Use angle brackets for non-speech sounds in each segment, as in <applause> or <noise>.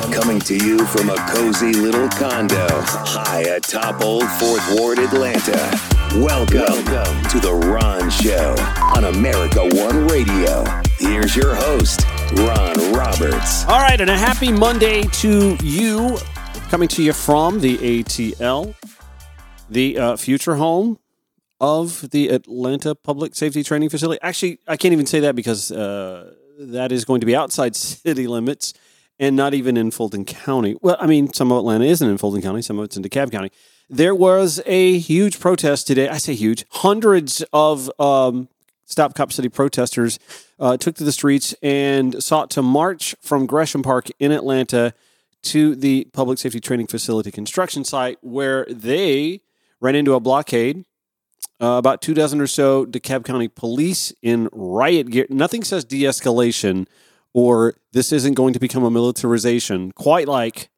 Coming to you from a cozy little condo high atop Old Fourth Ward, Atlanta. Welcome, Welcome to The Ron Show on America One Radio. Here's your host, Ron Roberts. All right, and a happy Monday to you. Coming to you from the ATL, the uh, future home of the Atlanta Public Safety Training Facility. Actually, I can't even say that because uh, that is going to be outside <laughs> city limits and not even in Fulton County. Well, I mean, some of Atlanta isn't in Fulton County, some of it's in DeKalb County. There was a huge protest today. I say huge. Hundreds of um, Stop Cop City protesters uh, took to the streets and sought to march from Gresham Park in Atlanta to the Public Safety Training Facility construction site where they ran into a blockade. Uh, about two dozen or so DeKalb County police in riot gear. Nothing says de escalation or this isn't going to become a militarization quite like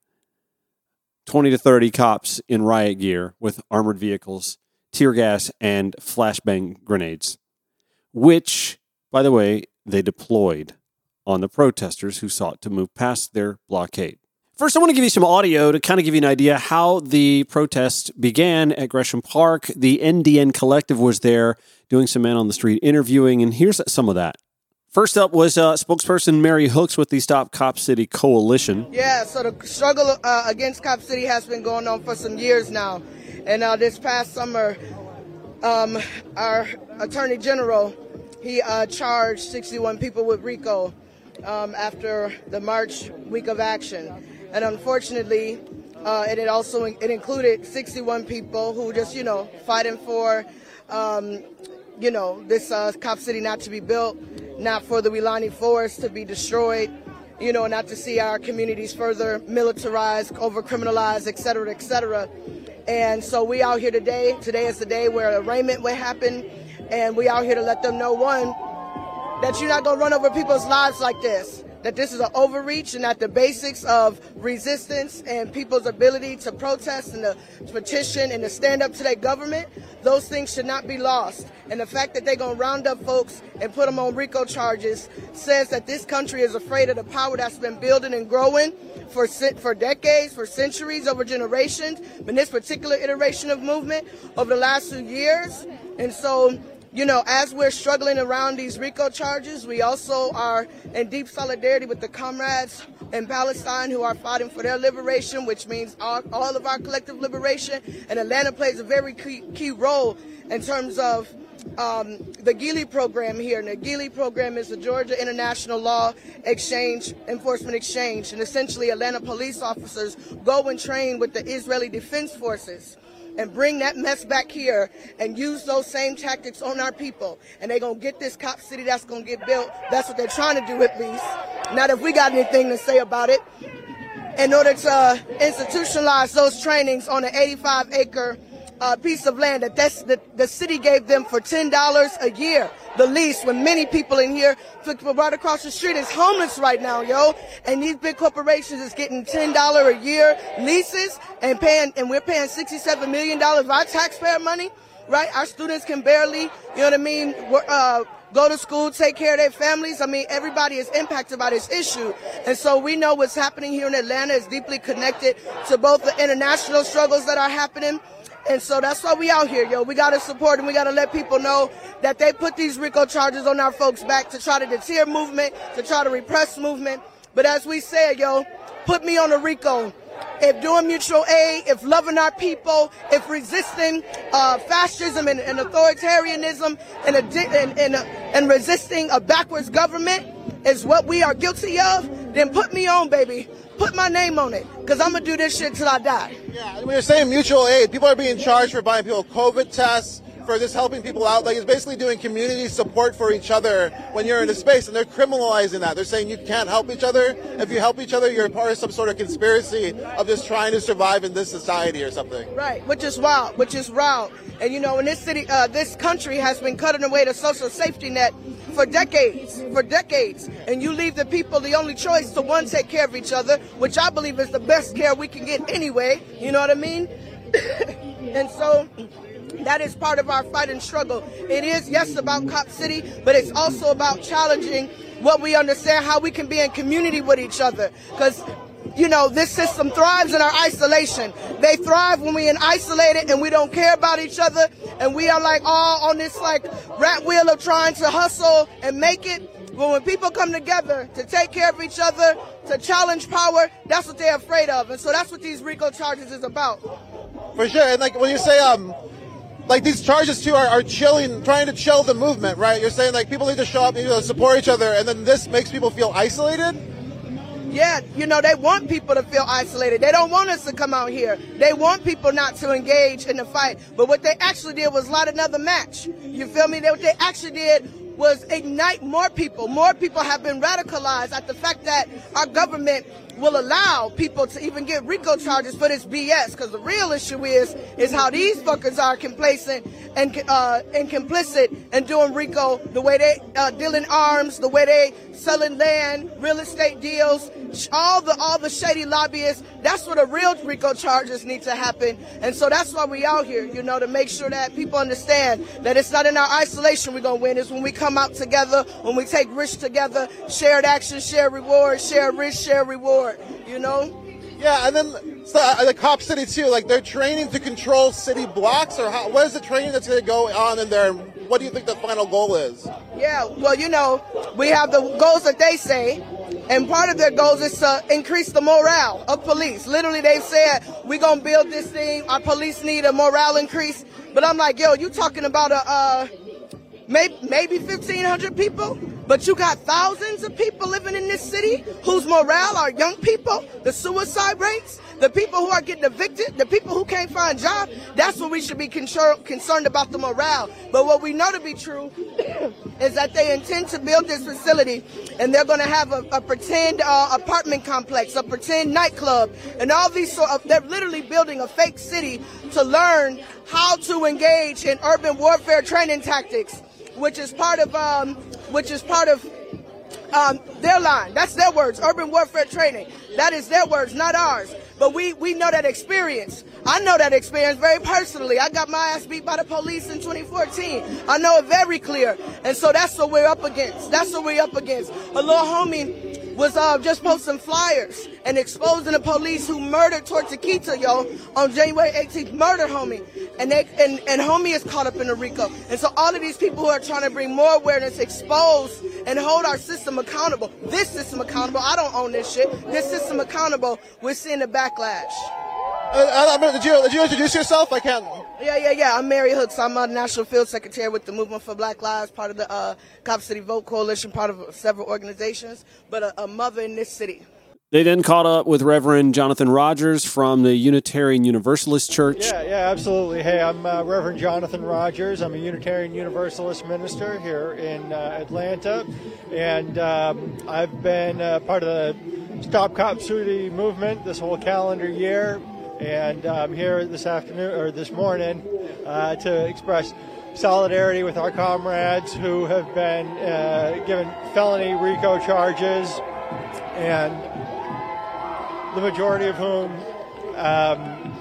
20 to 30 cops in riot gear with armored vehicles, tear gas, and flashbang grenades, which, by the way, they deployed on the protesters who sought to move past their blockade. First, I want to give you some audio to kind of give you an idea how the protest began at Gresham Park. The NDN Collective was there doing some men on the street interviewing, and here's some of that. First up was uh, spokesperson Mary Hooks with the Stop Cop City Coalition. Yeah, so the struggle uh, against Cop City has been going on for some years now. And uh, this past summer, um, our Attorney General, he uh, charged 61 people with RICO um, after the March week of action. And unfortunately, uh, it also it included 61 people who just, you know, fighting for, um, you know, this uh, Cop City not to be built not for the Weelaunee Forest to be destroyed, you know, not to see our communities further militarized, over criminalized, et cetera, et cetera. And so we out here today. Today is the day where arraignment will happen. And we out here to let them know, one, that you're not to run over people's lives like this that this is an overreach and that the basics of resistance and people's ability to protest and to petition and to stand up to their government, those things should not be lost. And the fact that they're going to round up folks and put them on RICO charges says that this country is afraid of the power that's been building and growing for for decades, for centuries, over generations, in this particular iteration of movement over the last few years. And so you know, as we're struggling around these RICO charges, we also are in deep solidarity with the comrades in Palestine who are fighting for their liberation, which means all, all of our collective liberation. And Atlanta plays a very key, key role in terms of um, the GILEE program here. And the GILEE program is the Georgia International Law Exchange Enforcement Exchange. And essentially, Atlanta police officers go and train with the Israeli Defense Forces and bring that mess back here and use those same tactics on our people. And they're going to get this cop city that's going to get built. That's what they're trying to do at least. Not if we got anything to say about it. In order to uh, institutionalize those trainings on an 85 acre uh, piece of land that that's, the, the city gave them for $10 a year, the lease, when many people in here, right across the street, is homeless right now, yo. And these big corporations is getting $10 a year leases and paying, and we're paying $67 million of our taxpayer money, right? Our students can barely, you know what I mean, uh, go to school, take care of their families. I mean, everybody is impacted by this issue. And so we know what's happening here in Atlanta is deeply connected to both the international struggles that are happening and so that's why we out here, yo. We gotta support and we gotta let people know that they put these RICO charges on our folks back to try to deter movement, to try to repress movement. But as we said, yo, put me on a RICO. If doing mutual aid, if loving our people, if resisting uh, fascism and, and, authoritarianism and, and, and, and resisting a backwards government is what we are guilty of, then put me on, baby put my name on it because I'm going to do this shit till I die. Yeah, we are saying mutual aid. People are being charged for buying people COVID tests, for just helping people out. Like it's basically doing community support for each other when you're in a space, and they're criminalizing that. They're saying you can't help each other. If you help each other, you're part of some sort of conspiracy of just trying to survive in this society or something. Right, which is wild, which is wild. And you know, in this city, uh, this country has been cutting away the social safety net for decades, for decades. And you leave the people the only choice to one take care of each other, which I believe is the best care we can get anyway. You know what I mean? <coughs> and so that is part of our fight and struggle. It is, yes, about Cop City, but it's also about challenging what we understand, how we can be in community with each other. Because you know, this system thrives in our isolation. They thrive when we in isolated and we don't care about each other and we are like all on this like rat wheel of trying to hustle and make it. But when people come together to take care of each other, to challenge power, that's what they're afraid of. And so that's what these RICO charges is about. For sure. And like when you say um like these charges too are, are chilling trying to chill the movement, right? You're saying like people need to show up, need to support each other, and then this makes people feel isolated? Yeah, you know, they want people to feel isolated. They don't want us to come out here. They want people not to engage in the fight. But what they actually did was light another match. You feel me? They, what they actually did was ignite more people. More people have been radicalized at the fact that our government will allow people to even get RICO charges for this BS. Because the real issue is is how these fuckers are complacent and uh, and complicit and doing RICO the way they uh, dealing arms, the way they selling land, real estate deals, all the all the shady lobbyists. That's where the real RICO charges need to happen. And so that's why we out here, you know, to make sure that people understand that it's not in our isolation we're gonna win. It's when we come out together, when we take risk together, shared action, share reward, share risk, share reward. You know. Yeah, and then so, uh, the cop city too. Like they're training to control city blocks, or how, what is the training that's going to go on in there? What do you think the final goal is? Yeah, well, you know, we have the goals that they say, and part of their goals is to increase the morale of police. Literally, they've said we're gonna build this thing. Our police need a morale increase. But I'm like, yo, you talking about a uh, maybe maybe 1,500 people? But you got thousands of people living in this city whose morale are young people, the suicide rates, the people who are getting evicted, the people who can't find jobs. That's what we should be concerned about the morale. But what we know to be true <clears throat> is that they intend to build this facility and they're going to have a, a pretend uh, apartment complex, a pretend nightclub, and all these sort of, they're literally building a fake city to learn how to engage in urban warfare training tactics which is part of um, which is part of um, their line. That's their words. Urban warfare training. That is their words, not ours. But we we know that experience. I know that experience very personally. I got my ass beat by the police in 2014. I know it very clear. And so that's what we're up against. That's what we're up against. A little homie was uh, just posting flyers and exposing the police who murdered Tortuguita, yo, on January 18th, murder homie. And they and, and homie is caught up in the RICO. And so all of these people who are trying to bring more awareness, expose and hold our system accountable. This system accountable. I don't own this shit. This system accountable. We're seeing the backlash. Uh, uh, did, you, did you introduce yourself? I can't. Yeah, yeah, yeah. I'm Mary Hooks. I'm a national field secretary with the Movement for Black Lives, part of the uh, Cop City Vote Coalition, part of several organizations, but a, a mother in this city. They then caught up with Reverend Jonathan Rogers from the Unitarian Universalist Church. Yeah, yeah, absolutely. Hey, I'm uh, Reverend Jonathan Rogers. I'm a Unitarian Universalist minister here in uh, Atlanta, and um, I've been uh, part of the Stop Cop City movement this whole calendar year and I'm here this afternoon or this morning uh, to express solidarity with our comrades who have been uh, given felony RICO charges, and the majority of whom um,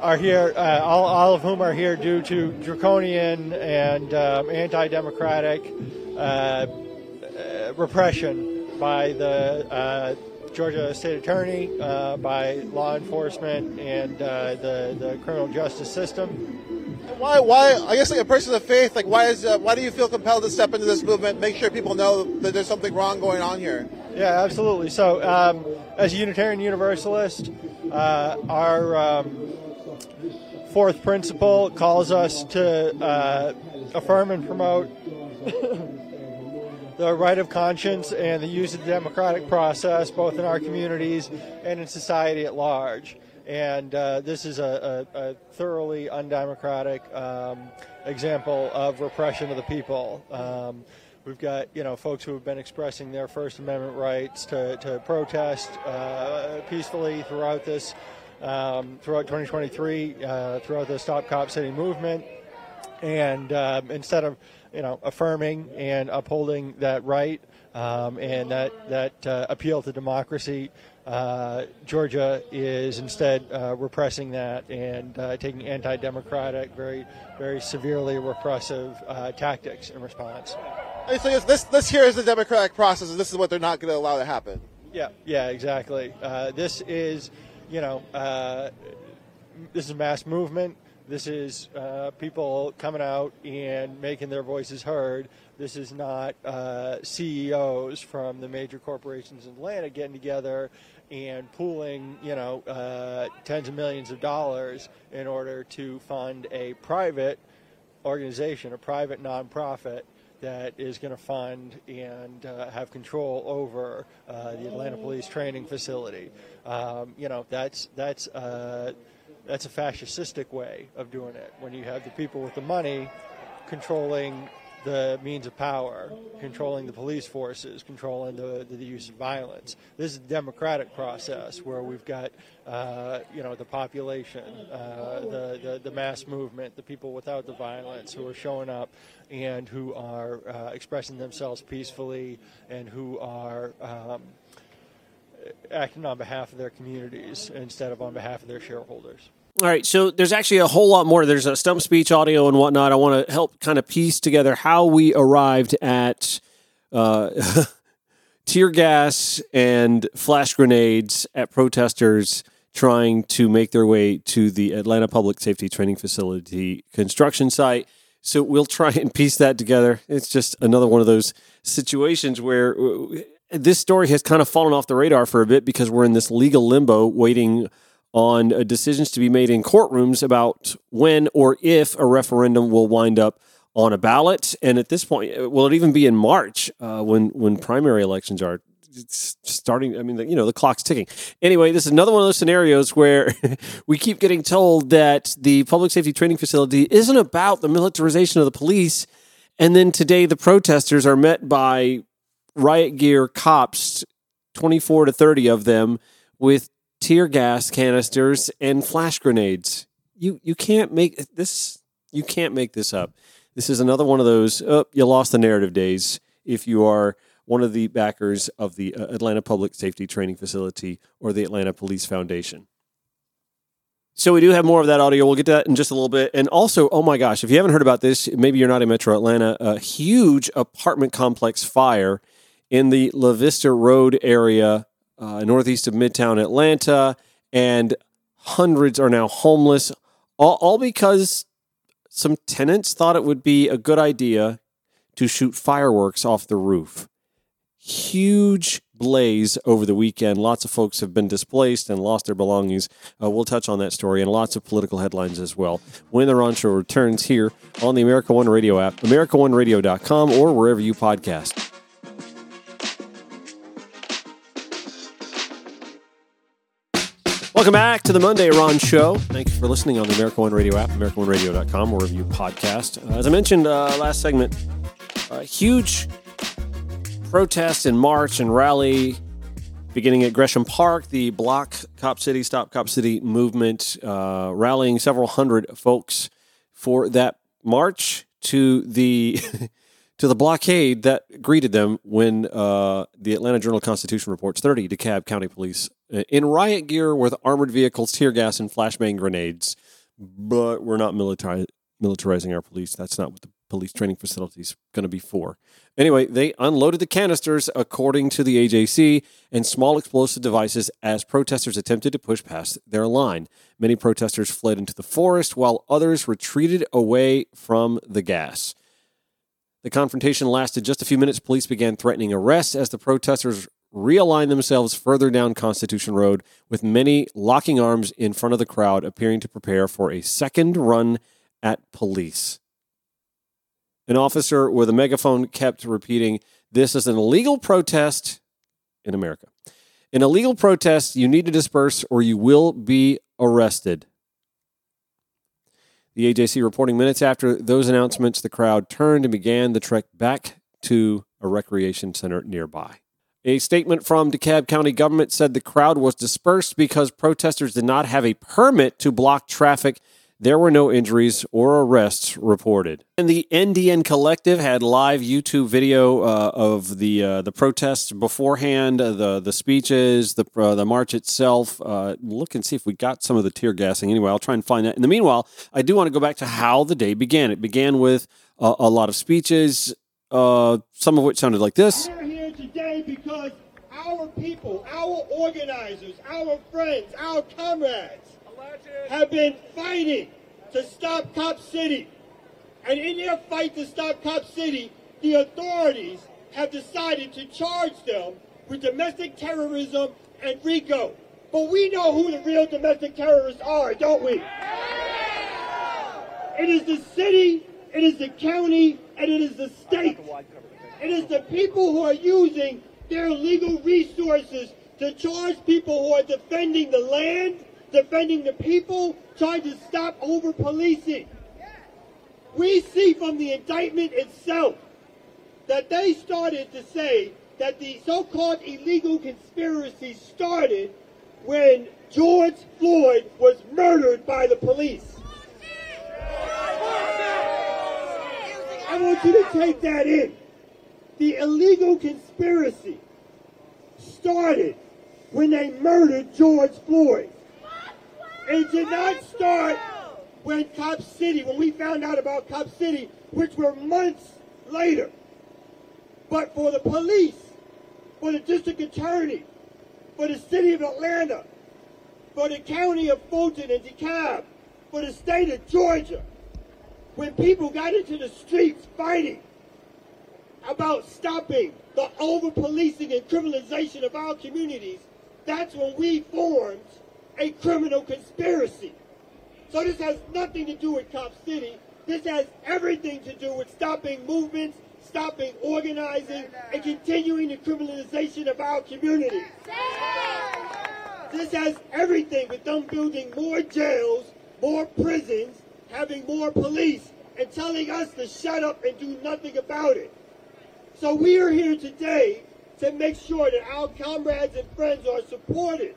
are here, uh, all, all, of whom are here due to draconian and um, anti-democratic uh, uh, repression by the uh, Georgia State Attorney, uh, by law enforcement, and uh, the the criminal justice system. Why? Why? I guess like a person of faith, like why is uh, why do you feel compelled to step into this movement, make sure people know that there's something wrong going on here? Yeah, absolutely. So, um, as a Unitarian Universalist, uh, our um, fourth principle calls us to uh, affirm and promote <laughs> the right of conscience and the use of the democratic process, both in our communities and in society at large. And uh, this is a, a, a thoroughly undemocratic um, example of repression of the people. Um, we've got you know folks who have been expressing their First Amendment rights to, to protest uh, peacefully throughout this um, throughout 2023, uh, throughout the Stop Cop City movement, and um, instead of you know, affirming and upholding that right um, and that that uh, appeal to democracy. Uh, Georgia is instead uh, repressing that and uh, taking anti-democratic, very very severely repressive uh, tactics in response. So this this here is the democratic process, and this is what they're not going to allow to happen. Yeah, yeah, exactly. Uh, this is, you know, uh, this is a mass movement. This is uh, people coming out and making their voices heard. This is not uh, CEOs from the major corporations in Atlanta getting together and pooling, you know, uh, tens of millions of dollars in order to fund a private organization, a private nonprofit that is going to fund and uh, have control over uh, the Atlanta Police Training Facility. Um, you know, that's that's uh, that's a fascistic way of doing it. When you have the people with the money controlling the means of power, controlling the police forces, controlling the, the, use of violence. This is a democratic process where we've got, uh, you know, the population, uh, the, the, the, mass movement, the people without the violence who are showing up and who are uh, expressing themselves peacefully and who are um, acting on behalf of their communities instead of on behalf of their shareholders. All right, so there's actually a whole lot more. There's a stump speech audio and whatnot. I want to help kind of piece together how we arrived at uh, <laughs> tear gas and flash grenades at protesters trying to make their way to the Atlanta Public Safety Training Facility construction site. So we'll try and piece that together. It's just another one of those situations where uh, this story has kind of fallen off the radar for a bit because we're in this legal limbo waiting on uh, decisions to be made in courtrooms about when or if a referendum will wind up on a ballot. And at this point, uh, will it even be in March uh, when when primary elections are starting? I mean, the, you know, the clock's ticking. Anyway, this is another one of those scenarios where <laughs> we keep getting told that the public safety training facility isn't about the militarization of the police. And then today, the protesters are met by riot gear cops, 24 to 30 of them, with tear gas canisters and flash grenades. You you can't make this. You can't make this up. This is another one of those. Oh, you lost the narrative days. If you are one of the backers of the uh, Atlanta Public Safety Training Facility or the Atlanta Police Foundation. So we do have more of that audio. We'll get to that in just a little bit. And also, oh my gosh, if you haven't heard about this, maybe you're not in Metro Atlanta. A huge apartment complex fire in the La Vista Road area uh, northeast of Midtown Atlanta, and hundreds are now homeless, all, all because some tenants thought it would be a good idea to shoot fireworks off the roof. Huge blaze over the weekend. Lots of folks have been displaced and lost their belongings. Uh, we'll touch on that story and lots of political headlines as well. When the Ron Show returns here on the America One Radio app, AmericaOneRadio.com, or wherever you podcast. Welcome back to the Monday Ron Show. Thank you for listening on the America One Radio app, AmericaOneRadio.com, wherever you podcast. Uh, as I mentioned uh, last segment, a huge protest and march and rally beginning at Gresham Park, the Block Cop City, Stop Cop City movement, uh, rallying several hundred folks for that march to the <laughs> to the blockade that greeted them when uh, the Atlanta Journal Constitution reports 30 DeKalb County Police Uh, in riot gear with armored vehicles, tear gas, and flashbang grenades. But we're not militari- militarizing our police. That's not what the police training facility is going to be for. Anyway, they unloaded the canisters, according to the AJC, and small explosive devices as protesters attempted to push past their line. Many protesters fled into the forest, while others retreated away from the gas. The confrontation lasted just a few minutes. Police began threatening arrests as the protesters realigned themselves further down Constitution Road, with many locking arms in front of the crowd, appearing to prepare for a second run at police. An officer with a megaphone kept repeating, This is an illegal protest in America. In illegal protest, you need to disperse or you will be arrested. The AJC reporting minutes after those announcements, the crowd turned and began the trek back to a recreation center nearby. A statement from DeKalb County government said the crowd was dispersed because protesters did not have a permit to block traffic there were no injuries or arrests reported. And the NDN Collective had live YouTube video uh, of the uh, the protests beforehand, uh, the the speeches, the uh, the march itself. Uh, look and see if we got some of the tear gassing. Anyway, I'll try and find that. In the meanwhile, I do want to go back to how the day began. It began with a lot of speeches, uh, some of which sounded like this. Today because our people, our organizers, our friends, our comrades have been fighting to stop Cop City. And in their fight to stop Cop City, the authorities have decided to charge them with domestic terrorism and RICO. But we know who the real domestic terrorists are, don't we? It is the city, it is the county, and it is the state. It is the people who are using their legal resources to charge people who are defending the land, defending the people, trying to stop over policing. We see from the indictment itself that they started to say that the so-called illegal conspiracy started when George Floyd was murdered by the police. I want you to take that in. The illegal conspiracy started when they murdered George Floyd. It did not start when Cop City, when we found out about Cop City, which were months later. But for the police, for the district attorney, for the city of Atlanta, for the county of Fulton and DeKalb, for the state of Georgia, when people got into the streets fighting about stopping the over policing and criminalization of our communities, that's when we formed a criminal conspiracy. So this has nothing to do with Cop City. This has everything to do with stopping movements, stopping organizing, and continuing the criminalization of our communities. This has everything with them building more jails, more prisons, having more police, and telling us to shut up and do nothing about it. So we are here today to make sure that our comrades and friends are supported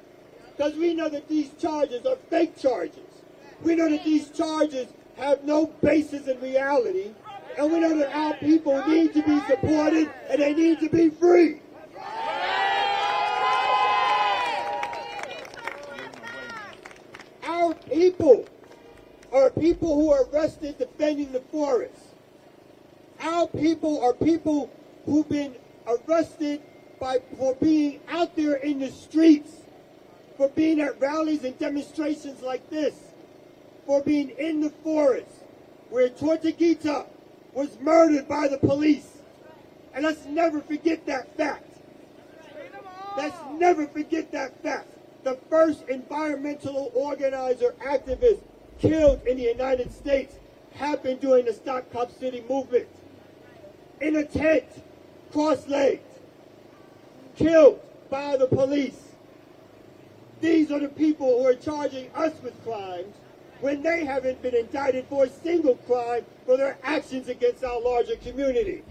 because we know that these charges are fake charges. We know that these charges have no basis in reality. And we know that our people need to be supported and they need to be free. Our people are people who are arrested defending the forest. Our people are people who've been arrested by for being out there in the streets, for being at rallies and demonstrations like this, for being in the forest where Tortuguita was murdered by the police. And let's never forget that fact. Let's never forget that fact. The first environmental organizer activist killed in the United States happened during the Stop Cop City movement. In a tent, cross-legged, killed by the police. These are the people who are charging us with crimes when they haven't been indicted for a single crime for their actions against our larger community.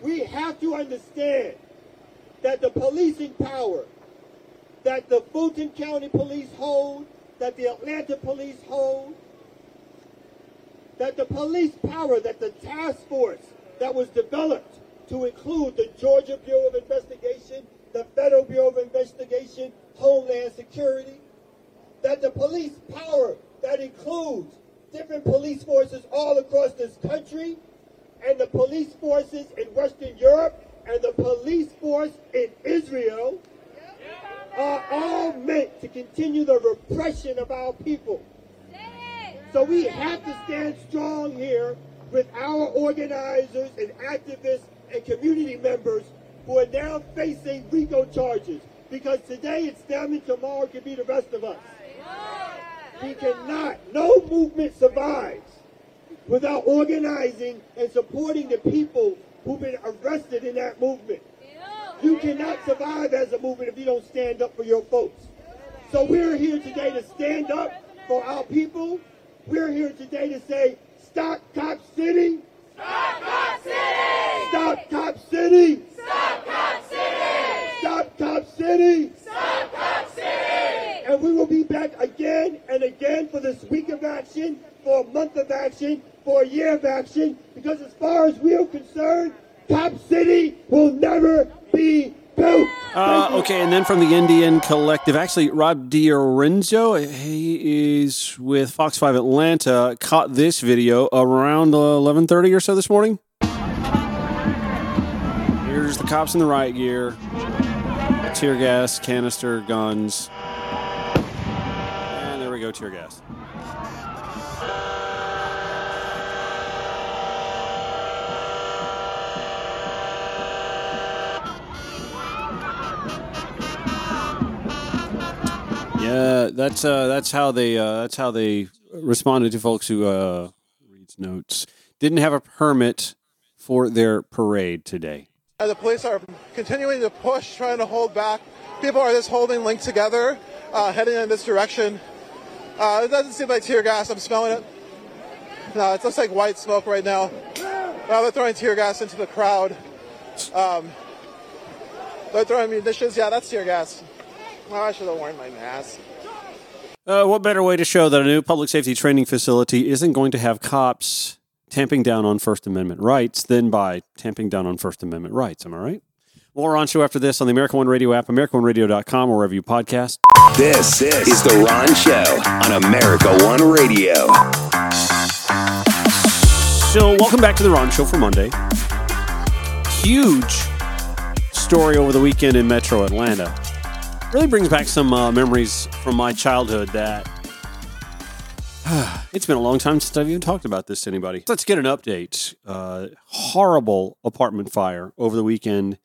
We have to understand that the policing power that the Fulton County Police hold, that the Atlanta Police hold, that the police power, that the task force that was developed to include the Georgia Bureau of Investigation, the Federal Bureau of Investigation, Homeland Security, that the police power that includes different police forces all across this country and the police forces in Western Europe and the police force in Israel are all meant to continue the repression of our people. So we have to stand strong here with our organizers and activists and community members who are now facing RICO charges. Because today it's them and tomorrow it can be the rest of us. We cannot, no movement survives without organizing and supporting the people who've been arrested in that movement. You cannot survive as a movement if you don't stand up for your folks. So we're here today to stand up for our people. We're here today to say, stop Cop City. Stop Cop City! Stop Cop City. Stop Cop City! Stop Cop City. Stop Cop City! And we will be back again and again for this week of action, for a month of action, for a year of action, because as far as we're concerned, Cop City will never be built. Uh, okay, and then from the NDN Collective, actually, Rob DiRienzo, he is with Fox 5 Atlanta, caught this video around 11.30 or so this morning. Here's the cops in the riot gear, tear gas, canister, guns. And there we go, tear gas. Yeah, that's uh, that's how they uh, that's how they responded to folks who uh, reads notes didn't have a permit for their parade today. And the police are continuing to push, trying to hold back. People are just holding linked together, uh, heading in this direction. Uh, it doesn't seem like tear gas. I'm smelling it. No, it looks like white smoke right now. Now they're throwing tear gas into the crowd. Um, they're throwing munitions. Yeah, that's tear gas. Well, I should have worn my mask. Uh, what better way to show that a new public safety training facility isn't going to have cops tamping down on First Amendment rights than by tamping down on First Amendment rights? Am I right? More on show after this on the American One Radio app, AmericanOneRadio.com, or wherever you podcast. This, this is The Ron Show on America One Radio. So, welcome back to the Ron Show for Monday. Huge story over the weekend in Metro Atlanta. Really brings back some uh, memories from my childhood that <sighs> it's been a long time since I've even talked about this to anybody. Let's get an update. Uh, horrible apartment fire over the weekend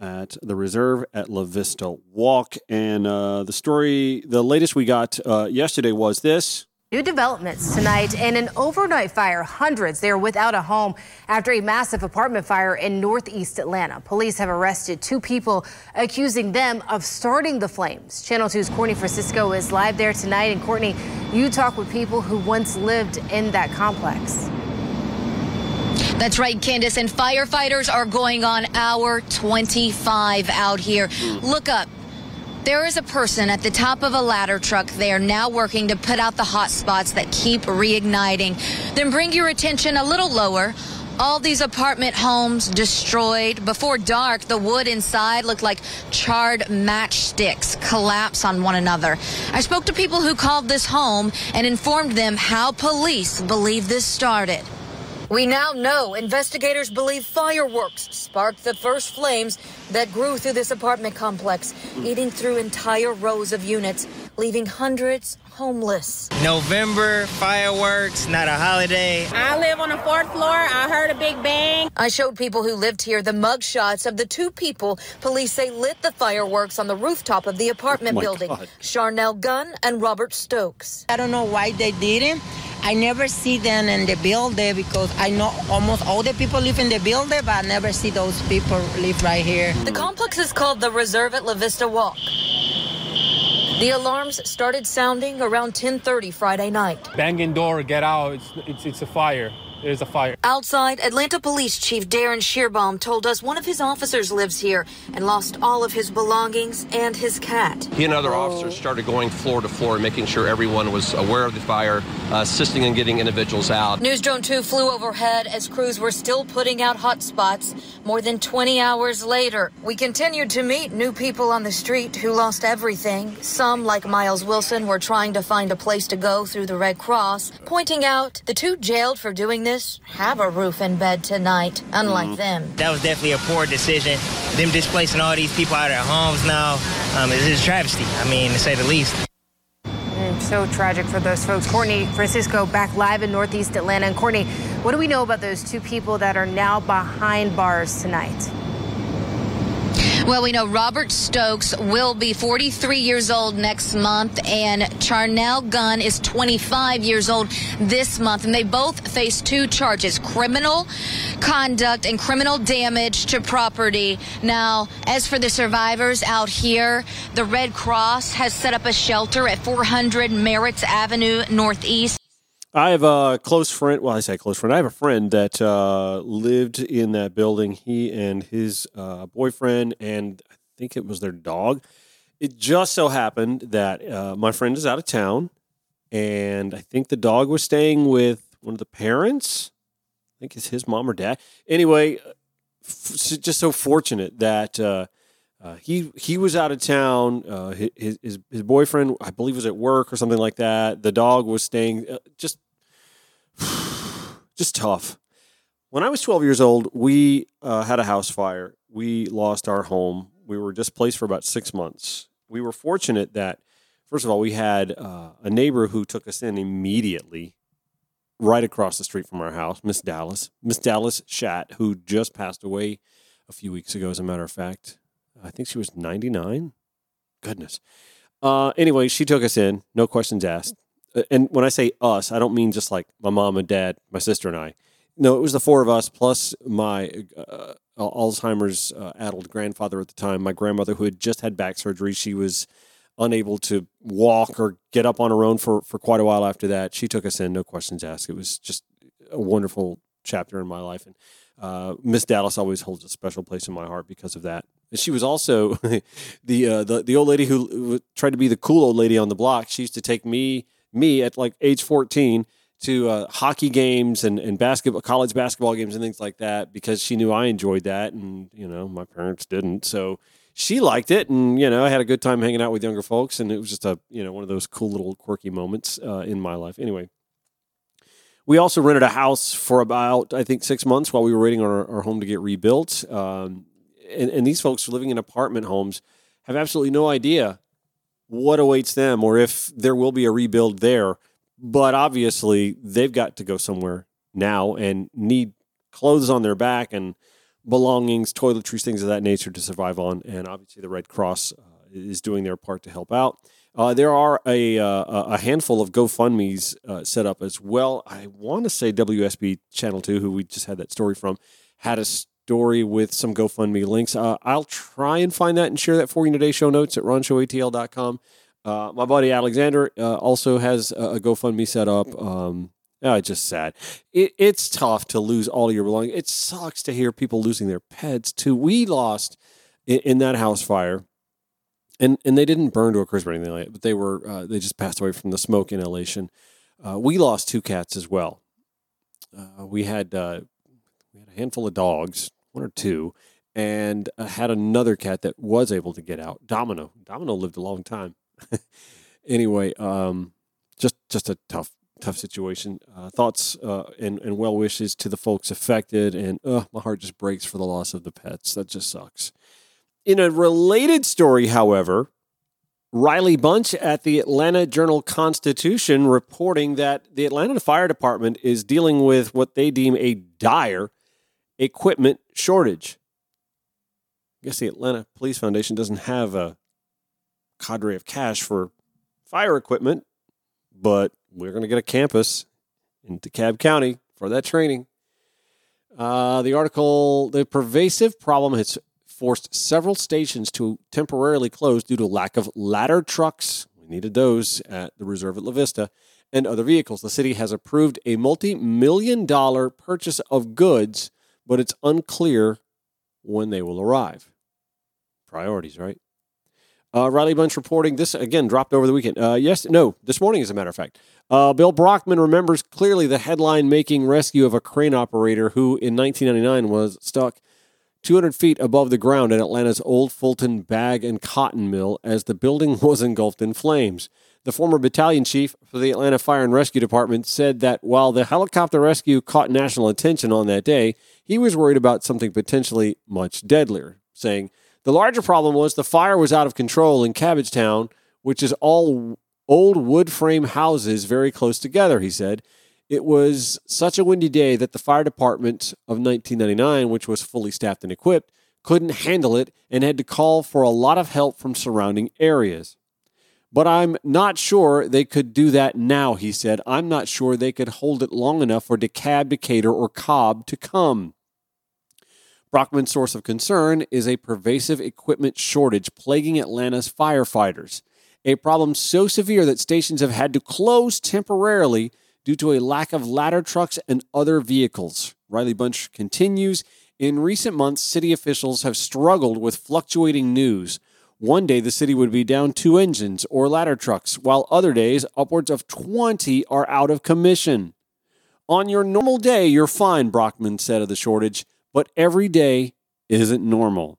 at the reserve at La Vista Walk. And uh, the story, the latest we got uh, yesterday was this. New developments tonight in an overnight fire. Hundreds they are without a home after a massive apartment fire in northeast Atlanta. Police have arrested two people, accusing them of starting the flames. Channel 2's Courtney Francisco is live there tonight. And Courtney, you talk with people who once lived in that complex. That's right, Candace. And firefighters are going on hour 25 out here. Look up. There is a person at the top of a ladder truck. They are now working to put out the hot spots that keep reigniting. Then bring your attention a little lower. All these apartment homes destroyed. Before dark, the wood inside looked like charred matchsticks collapse on one another. I spoke to people who called this home and informed them how police believe this started. We now know investigators believe fireworks sparked the first flames that grew through this apartment complex, eating through entire rows of units, leaving hundreds homeless. November, fireworks, not a holiday. I live on the fourth floor. I heard a big bang. I showed people who lived here the mugshots of the two people police say lit the fireworks on the rooftop of the apartment Oh building God. Charnel Gunn and Robert Stokes. I don't know why they didn't. I never see them in the building because I know almost all the people live in the building, but I never see those people live right here. The complex is called the Reserve at La Vista Walk. The alarms started sounding around 10:30 Friday night. Banging door, get out. It's, it's, it's a fire. There's a fire. Outside, Atlanta Police Chief Darin Schierbaum told us one of his officers lives here and lost all of his belongings and his cat. He and other officers started going floor to floor, making sure everyone was aware of the fire, uh, assisting in getting individuals out. News Drone 2 flew overhead as crews were still putting out hot spots more than 20 hours later. We continued to meet new people on the street who lost everything. Some, like Miles Wilson, were trying to find a place to go through the Red Cross, pointing out the two jailed for doing this have a roof and bed tonight, unlike them. That was definitely a poor decision. Them displacing all these people out of their homes now um, is is a travesty. I mean, to say the least. Mm, so tragic for those folks. Courtney Francisco back live in Northeast Atlanta. And Courtney, what do we know about those two people that are now behind bars tonight? Well, we know Robert Stokes will be 43 years old next month, and Charnel Gunn is 25 years old this month. And they both face two charges criminal conduct and criminal damage to property. Now, as for the survivors out here, the Red Cross has set up a shelter at 400 Merritt's Avenue Northeast. I have a close friend. Well, I say close friend. I have a friend that uh, lived in that building. He and his uh, boyfriend, and I think it was their dog. It just so happened that uh, my friend is out of town, and I think the dog was staying with one of the parents. I think it's his mom or dad. Anyway, f- just so fortunate that uh, uh, he he was out of town. Uh, his, his his boyfriend, I believe, was at work or something like that. The dog was staying. Uh, just just tough. When I was 12 years old, we uh, had a house fire. We lost our home. We were displaced for about six months. We were fortunate that, first of all, we had uh, a neighbor who took us in immediately right across the street from our house, Miss Dallas. Miss Dallas Shat, who just passed away a few weeks ago, as a matter of fact. I think she was 99. Goodness. Uh, anyway, she took us in, no questions asked. Uh, And when I say us, I don't mean just like my mom and dad, my sister and I. No, it was the four of us plus my uh, Alzheimer's uh, addled grandfather at the time, my grandmother who had just had back surgery. She was unable to walk or get up on her own for, for quite a while after that. She took us in, no questions asked. It was just a wonderful chapter in my life. And uh, Miss Dallas always holds a special place in my heart because of that. She was also <laughs> the, uh, the the old lady who tried to be the cool old lady on the block. She used to take me me at like age fourteen to uh, hockey games and, and basketball college basketball games and things like that because she knew I enjoyed that and you know my parents didn't. So she liked it and you know I had a good time hanging out with younger folks and it was just a you know one of those cool little quirky moments uh, in my life. Anyway, we also rented a house for about I think six months while we were waiting on our, our home to get rebuilt. Um, and, and these folks living in apartment homes have absolutely no idea what awaits them or if there will be a rebuild there. But obviously, they've got to go somewhere now and need clothes on their back and belongings, toiletries, things of that nature to survive on. And obviously, the Red Cross uh, is doing their part to help out. Uh, there are a, uh, a handful of GoFundMe's uh, set up as well. I want to say WSB Channel 2, who we just had that story from, had a story with some GoFundMe links. Uh, I'll try and find that and share that for you in today's show notes at ronshowatl.com. Uh, my buddy Alexander uh, also has a, GoFundMe set up. Um, oh, it's just sad. It, it's tough to lose all your belongings. It sucks to hear people losing their pets too. We lost in, in that house fire, and and they didn't burn to a crisp or anything like that, but they were uh, they just passed away from the smoke inhalation. Uh, we lost two cats as well. Uh, we had uh, we had a handful of dogs, one or two, and uh, had another cat that was able to get out. Domino. Domino lived a long time. <laughs> anyway, um, just just a tough tough situation. Uh, thoughts uh, and and well wishes to the folks affected, and uh, my heart just breaks for the loss of the pets. That just sucks. In a related story, however, Riley Bunch at the Atlanta Journal Constitution reporting that the Atlanta Fire Department is dealing with what they deem a dire equipment shortage. I guess the Atlanta Police Foundation doesn't have a cadre of cash for fire equipment, but we're going to get a campus in DeKalb County for that training. Uh, the article, the pervasive problem has forced several stations to temporarily close due to lack of ladder trucks. We needed those at the reserve at La Vista and other vehicles. The city has approved a multi million dollar purchase of goods, but it's unclear when they will arrive. Priorities, right? Uh, Riley Bunch reporting this again dropped over the weekend. Uh, yes, no, this morning, as a matter of fact. Uh, Bill Brockman remembers clearly the headline making rescue of a crane operator who in 1999 was stuck 200 feet above the ground at Atlanta's Old Fulton Bag and Cotton Mill as the building <laughs> was engulfed in flames. The former battalion chief for the Atlanta Fire and Rescue Department said that while the helicopter rescue caught national attention on that day, he was worried about something potentially much deadlier, saying, the larger problem was the fire was out of control in Cabbagetown, which is all old wood frame houses very close together, he said. It was such a windy day that the fire department of 1999, which was fully staffed and equipped, couldn't handle it and had to call for a lot of help from surrounding areas. But I'm not sure they could do that now, he said. I'm not sure they could hold it long enough for DeKalb, Decatur, or Cobb to come. Brockman's source of concern is a pervasive equipment shortage plaguing Atlanta's firefighters, a problem so severe that stations have had to close temporarily due to a lack of ladder trucks and other vehicles. Riley Bunch continues In recent months, city officials have struggled with fluctuating news. One day, the city would be down two engines or ladder trucks, while other days, upwards of 20 are out of commission. On your normal day, you're fine, Brockman said of the shortage but every day isn't normal.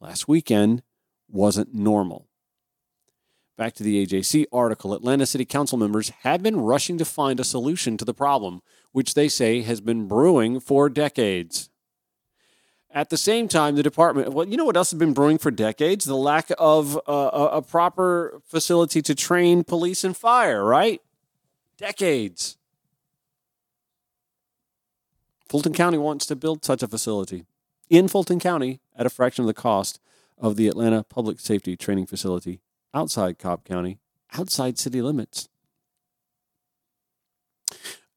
Last weekend wasn't normal. Back to the AJC article Atlanta City Council members have been rushing to find a solution to the problem, which they say has been brewing for decades. At the same time, the department, well, you know what else has been brewing for decades? The lack of uh, a, a proper facility to train police and fire, right? Decades. Fulton County wants to build such a facility in Fulton County at a fraction of the cost of the Atlanta Public Safety Training Facility outside Cobb County, outside city limits.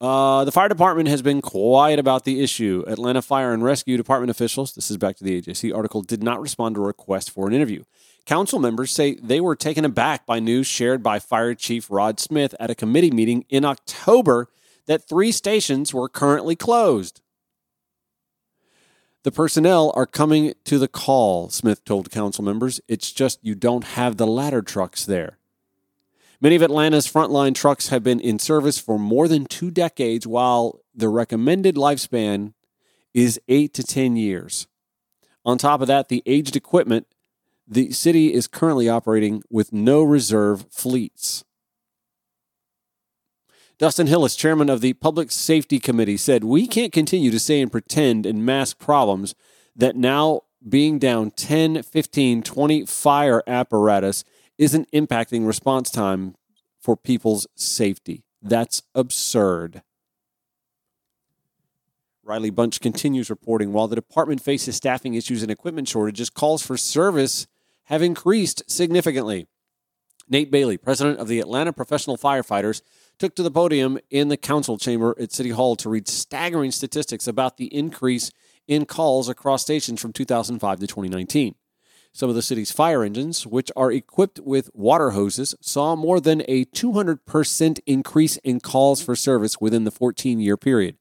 Uh, the fire department has been quiet about the issue. Atlanta Fire and Rescue Department officials, this is back to the AJC article, did not respond to a request for an interview. Council members say they were taken aback by news shared by Fire Chief Rod Smith at a committee meeting in October that three stations were currently closed. The personnel are coming to the call, Smith told council members. It's just you don't have the ladder trucks there. Many of Atlanta's frontline trucks have been in service for more than two decades, while the recommended lifespan is eight to 10 years. On top of that, the aged equipment, the city is currently operating with no reserve fleets. Dustin Hillis, chairman of the Public Safety Committee, said, We can't continue to say and pretend and mask problems that now being down 10, 15, 20 fire apparatus isn't impacting response time for people's safety. That's absurd. Riley Bunch continues reporting while the department faces staffing issues and equipment shortages, calls for service have increased significantly. Nate Bailey, president of the Atlanta Professional Firefighters, took to the podium in the council chamber at City Hall to read staggering statistics about the increase in calls across stations from 2005 to 2019. Some of the city's fire engines, which are equipped with water hoses, saw more than a 200% increase in calls for service within the 14 year period.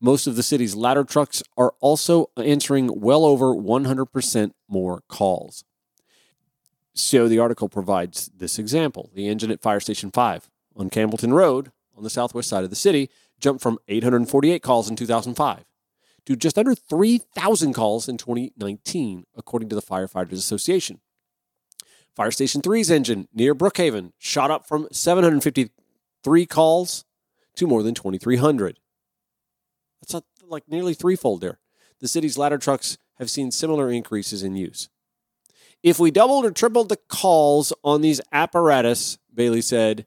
Most of the city's ladder trucks are also answering well over 100% more calls. So the article provides this example. The engine at Fire Station 5 on Campbellton Road on the southwest side of the city jumped from 848 calls in 2005 to just under 3,000 calls in 2019, according to the Firefighters Association. Fire Station 3's engine near Brookhaven shot up from 753 calls to more than 2,300. That's not like nearly threefold there. The city's ladder trucks have seen similar increases in use. If we doubled or tripled the calls on these apparatus, Bailey said,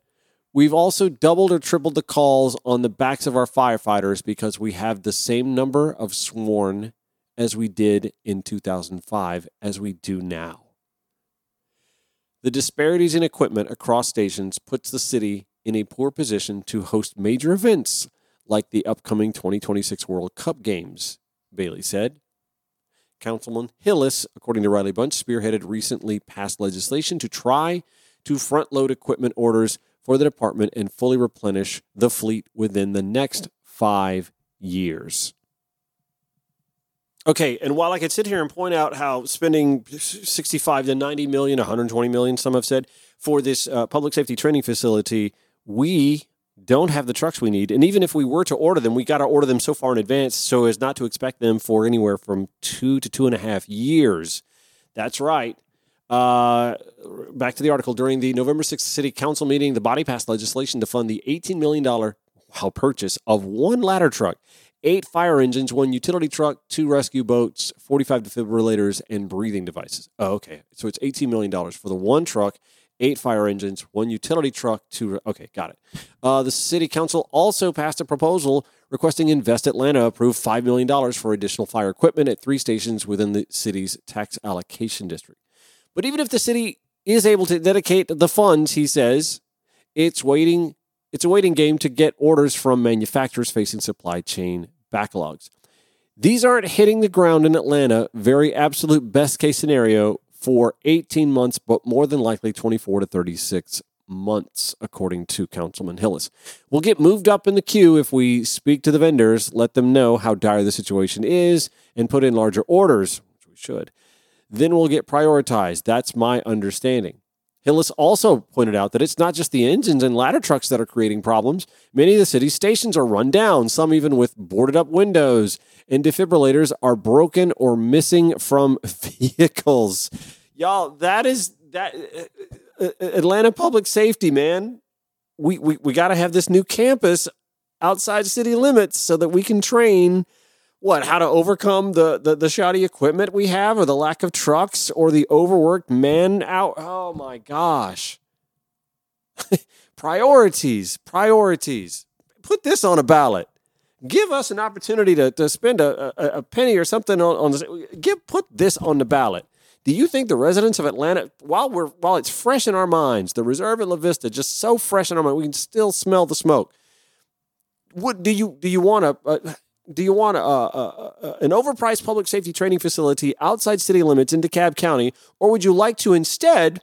we've also doubled or tripled the calls on the backs of our firefighters because we have the same number of sworn as we did in 2005 as we do now. The disparities in equipment across stations puts the city in a poor position to host major events like the upcoming 2026 World Cup games, Bailey said. Councilman Hillis, according to Riley Bunch, spearheaded recently passed legislation to try to front load equipment orders for the department and fully replenish the fleet within the next five years. Okay, and while I could sit here and point out how spending 65 to 90 million, 120 million, some have said, for this uh, public safety training facility, we don't have the trucks we need. And even if we were to order them, we got to order them so far in advance so as not to expect them for anywhere from two to two and a half years. That's right. Uh, back to the article. During the November 6th City Council meeting, the body passed legislation to fund the $18 million wow, purchase of one ladder truck, eight fire engines, one utility truck, two rescue boats, 45 defibrillators, and breathing devices. Oh, okay. So it's $18 million for the one truck eight fire engines, one utility truck, two. Okay, got it. Uh, the city council also passed a proposal requesting Invest Atlanta approve $5 million for additional fire equipment at three stations within the city's tax allocation district. But even if the city is able to dedicate the funds, he says, it's waiting. It's a waiting game to get orders from manufacturers facing supply chain backlogs. These aren't hitting the ground in Atlanta. Very absolute best case scenario for 18 months, but more than likely 24 to 36 months, according to Councilman Hillis. We'll get moved up in the queue if we speak to the vendors, let them know how dire the situation is, and put in larger orders, which we should. Then we'll get prioritized. That's my understanding. Hillis also pointed out that it's not just the engines and ladder trucks that are creating problems. Many of the city's stations are run down, some even with boarded up windows, and defibrillators are broken or missing from <laughs> vehicles. Y'all, that is that uh, uh, uh, Atlanta public safety, man. We we, we got to have this new campus outside city limits so that we can train what how to overcome the, the the shoddy equipment we have or the lack of trucks or the overworked men out? Oh my gosh. <laughs> Priorities priorities. Put this on a ballot. Give us an opportunity to, to spend a, a, a penny or something on, on this. Give put this on the ballot. Do you think the residents of Atlanta, while we're while it's fresh in our minds, the reserve at La Vista just so fresh in our mind, we can still smell the smoke. What do you do? You want to do you want a, a, a, an overpriced public safety training facility outside city limits in DeKalb County, or would you like to instead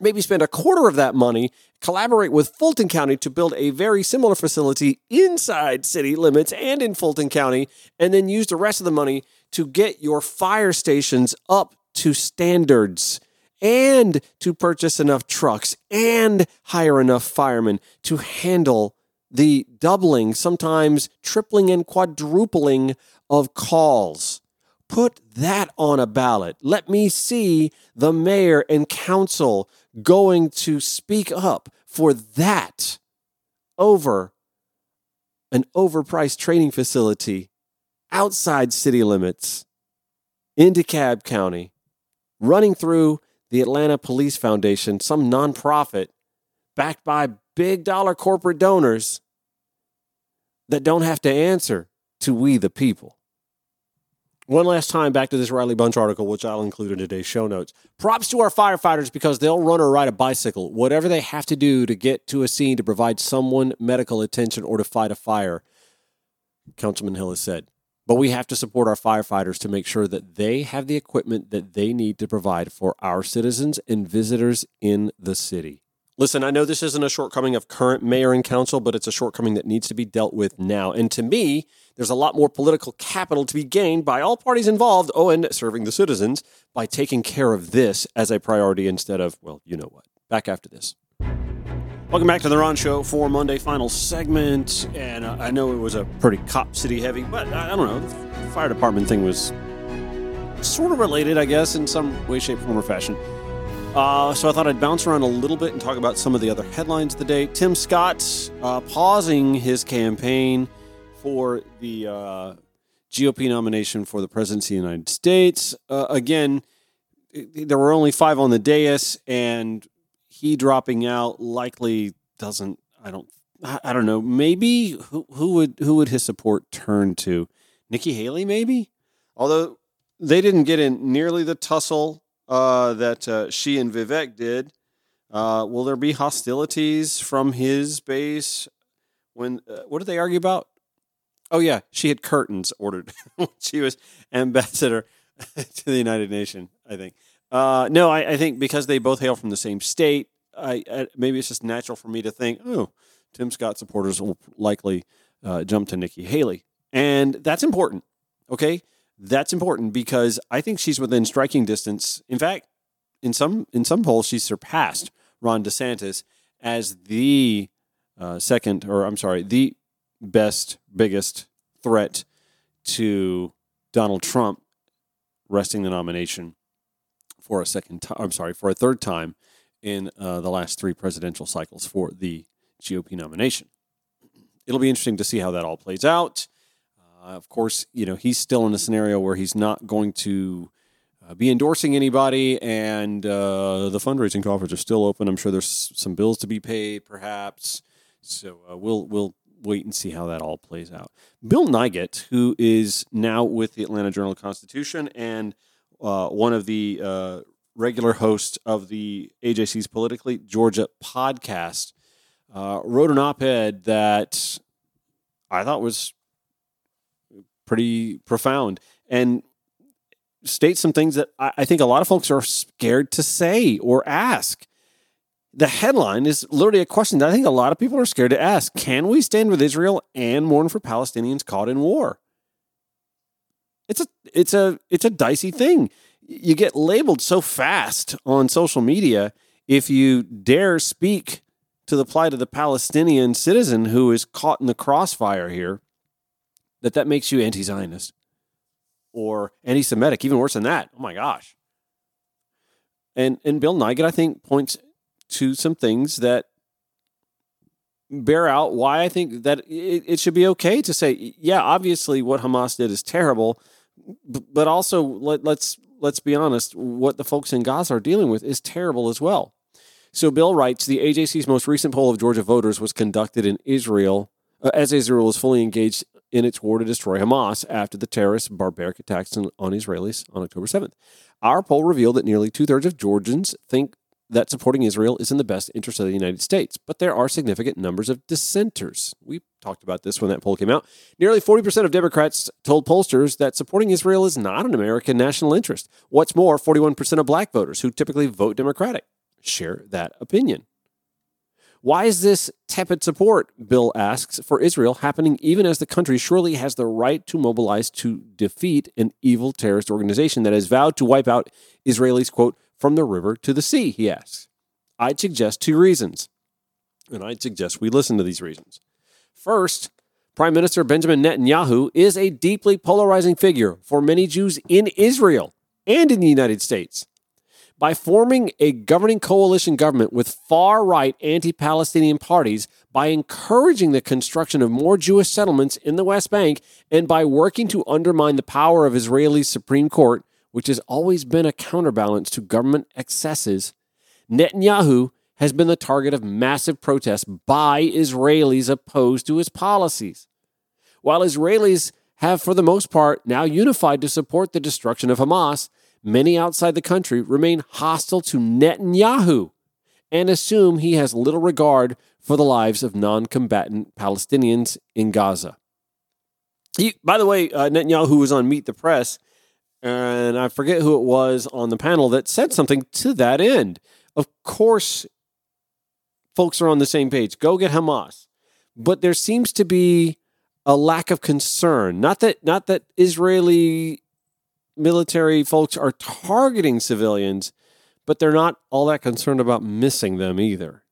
maybe spend a quarter of that money, collaborate with Fulton County to build a very similar facility inside city limits and in Fulton County, and then use the rest of the money to get your fire stations up to standards and to purchase enough trucks and hire enough firemen to handle the doubling, sometimes tripling and quadrupling of calls. Put that on a ballot. Let me see the mayor and council going to speak up for that over an overpriced training facility outside city limits in DeKalb County, running through the Atlanta Police Foundation, some nonprofit backed by big dollar corporate donors that don't have to answer to we the people. One last time back to this Riley Bunch article, which I'll include in today's show notes. Props to our firefighters because they'll run or ride a bicycle, whatever they have to do to get to a scene to provide someone medical attention or to fight a fire, Councilman Hillis said. But we have to support our firefighters to make sure that they have the equipment that they need to provide for our citizens and visitors in the city. Listen, I know this isn't a shortcoming of current mayor and council, but it's a shortcoming that needs to be dealt with now. And to me, there's a lot more political capital to be gained by all parties involved, oh, and serving the citizens by taking care of this as a priority instead of, well, you know what. Back after this. Welcome back to the Ron Show for Monday final segment. And uh, I know it was a pretty cop city heavy, but I, I don't know. The fire department thing was sort of related, I guess, in some way, shape, form, or fashion. Uh, so I thought I'd bounce around a little bit and talk about some of the other headlines of the day. Tim Scott uh, pausing his campaign for the uh, GOP nomination for the presidency of the United States. Uh, again, there were only five on the dais, and he dropping out likely doesn't. I don't. I don't know. Maybe who, who would who would his support turn to? Nikki Haley, maybe. Although they didn't get in nearly the tussle uh, that uh, she and Vivek did. Uh, will there be hostilities from his base? When uh, what did they argue about? Oh yeah, she had curtains ordered <laughs> when she was ambassador <laughs> to the United Nations. I think. Uh, no, I, I, think because they both hail from the same state, I, I, maybe it's just natural for me to think, oh, Tim Scott supporters will likely uh, jump to Nikki Haley, and that's important. Okay, that's important because I think she's within striking distance. In fact, in some in some polls, she's surpassed Ron DeSantis as the uh, second, or I'm sorry, the best, biggest threat to Donald Trump wresting the nomination for a second time. I'm sorry, for a third time in uh, the last three presidential cycles for the GOP nomination. It'll be interesting to see how that all plays out. Uh, of course, you know, he's still in a scenario where he's not going to uh, be endorsing anybody, and uh, the fundraising coffers are still open. I'm sure there's some bills to be paid, perhaps. So uh, we'll we'll wait and see how that all plays out. Bill Nigut, who is now with the Atlanta Journal Constitution and uh, one of the regular hosts of the AJC's Politically Georgia podcast, wrote an op-ed that I thought was pretty profound and state some things that I, think a lot of folks are scared to say or ask. The headline is literally a question that I think a lot of people are scared to ask. Can we stand with Israel and mourn for Palestinians caught in war? It's a it's a it's a dicey thing. You get labeled so fast on social media if you dare speak to the plight of the Palestinian citizen who is caught in the crossfire here that that makes you anti-Zionist or anti-Semitic, even worse than that. Oh my gosh. And and Bill Nigut, I think, points to some things that bear out why I think that it, it should be okay to say, yeah, obviously what Hamas did is terrible, but also let, let's let's be honest, what the folks in Gaza are dealing with is terrible as well. So Bill writes, the AJC's most recent poll of Georgia voters was conducted in Israel uh, as Israel was fully engaged in its war to destroy Hamas after the terrorist barbaric attacks on, Israelis on October 7th. Our poll revealed that nearly two thirds of Georgians think that supporting Israel is in the best interest of the United States, but there are significant numbers of dissenters. We talked about this when that poll came out. Nearly 40% of Democrats told pollsters that supporting Israel is not an American national interest. What's more, 41% of black voters who typically vote Democratic share that opinion. Why is this tepid support, Bill asks, for Israel happening even as the country surely has the right to mobilize to defeat an evil terrorist organization that has vowed to wipe out Israelis, quote, from the river to the sea, he asks. I'd suggest two reasons, and I'd suggest we listen to these reasons. First, Prime Minister Benjamin Netanyahu is a deeply polarizing figure for many Jews in Israel and in the United States. By forming a governing coalition government with far right anti Palestinian parties, by encouraging the construction of more Jewish settlements in the West Bank, and by working to undermine the power of Israel's Supreme Court, which has always been a counterbalance to government excesses, Netanyahu has been the target of massive protests by Israelis opposed to his policies. While Israelis have, for the most part, now unified to support the destruction of Hamas, many outside the country remain hostile to Netanyahu and assume he has little regard for the lives of non combatant Palestinians in Gaza. He, by the way, uh, Netanyahu was on Meet the Press and I forget who it was on the panel that said something to that end. Of course, folks are on the same page. Go get Hamas. But there seems to be a lack of concern. Not that not that Israeli military folks are targeting civilians, but they're not all that concerned about missing them either.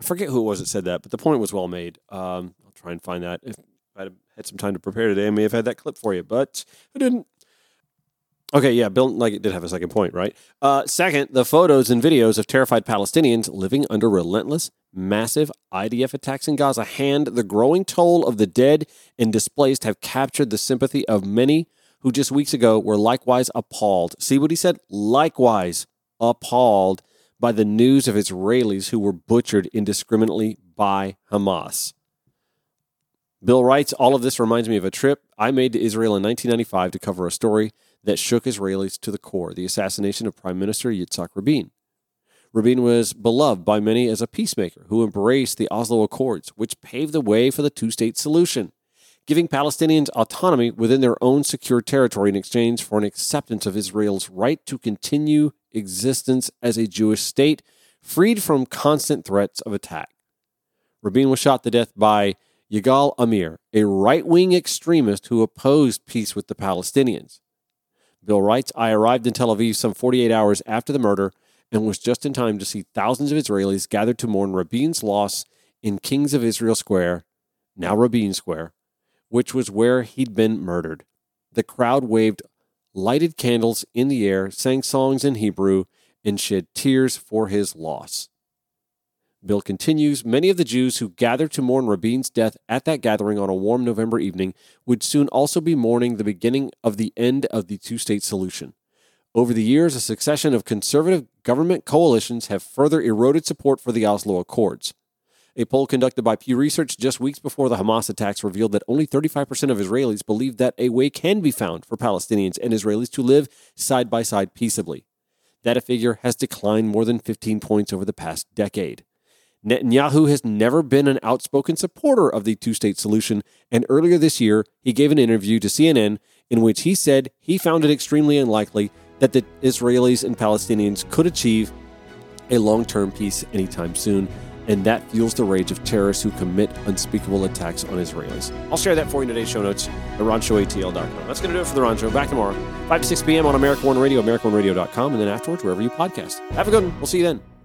I forget who it was that said that, but the point was well made. Um, I'll try and find that. If I had some time to prepare today, I may have had that clip for you, but I didn't. Okay, yeah, Bill it did have a second point, right? Uh, second, the photos and videos of terrified Palestinians living under relentless, massive IDF attacks in Gaza hand the growing toll of the dead and displaced have captured the sympathy of many who just weeks ago were likewise appalled. See what he said? Likewise appalled by the news of Israelis who were butchered indiscriminately by Hamas. Bill writes, All of this reminds me of a trip I made to Israel in 1995 to cover a story that shook Israelis to the core the assassination of Prime Minister Yitzhak Rabin. Rabin was beloved by many as a peacemaker who embraced the Oslo Accords, which paved the way for the two state solution, giving Palestinians autonomy within their own secure territory in exchange for an acceptance of Israel's right to continue existence as a Jewish state, freed from constant threats of attack. Rabin was shot to death by Yigal Amir, a right wing extremist who opposed peace with the Palestinians. Bill writes, I arrived in Tel Aviv some 48 hours after the murder and was just in time to see thousands of Israelis gathered to mourn Rabin's loss in Kings of Israel Square, now Rabin Square, which was where he'd been murdered. The crowd waved lighted candles in the air, sang songs in Hebrew, and shed tears for his loss. Bill continues Many of the Jews who gathered to mourn Rabin's death at that gathering on a warm November evening would soon also be mourning the beginning of the end of the two state solution. Over the years, a succession of conservative government coalitions have further eroded support for the Oslo Accords. A poll conducted by Pew Research just weeks before the Hamas attacks revealed that only 35% of Israelis believe that a way can be found for Palestinians and Israelis to live side by side peaceably. That figure has declined more than 15 points over the past decade. Netanyahu has never been an outspoken supporter of the two state solution, and earlier this year, he gave an interview to CNN in which he said he found it extremely unlikely that the Israelis and Palestinians could achieve a long term peace anytime soon, and that fuels the rage of terrorists who commit unspeakable attacks on Israelis. I'll share that for you in today's show notes at RonShowATL.com. That's going to do it for The Ron Show. Back tomorrow, 5 to 6 p.m. on America One Radio, AmericaOneRadio.com, and then afterwards, wherever you podcast. Have a good one. We'll see you then.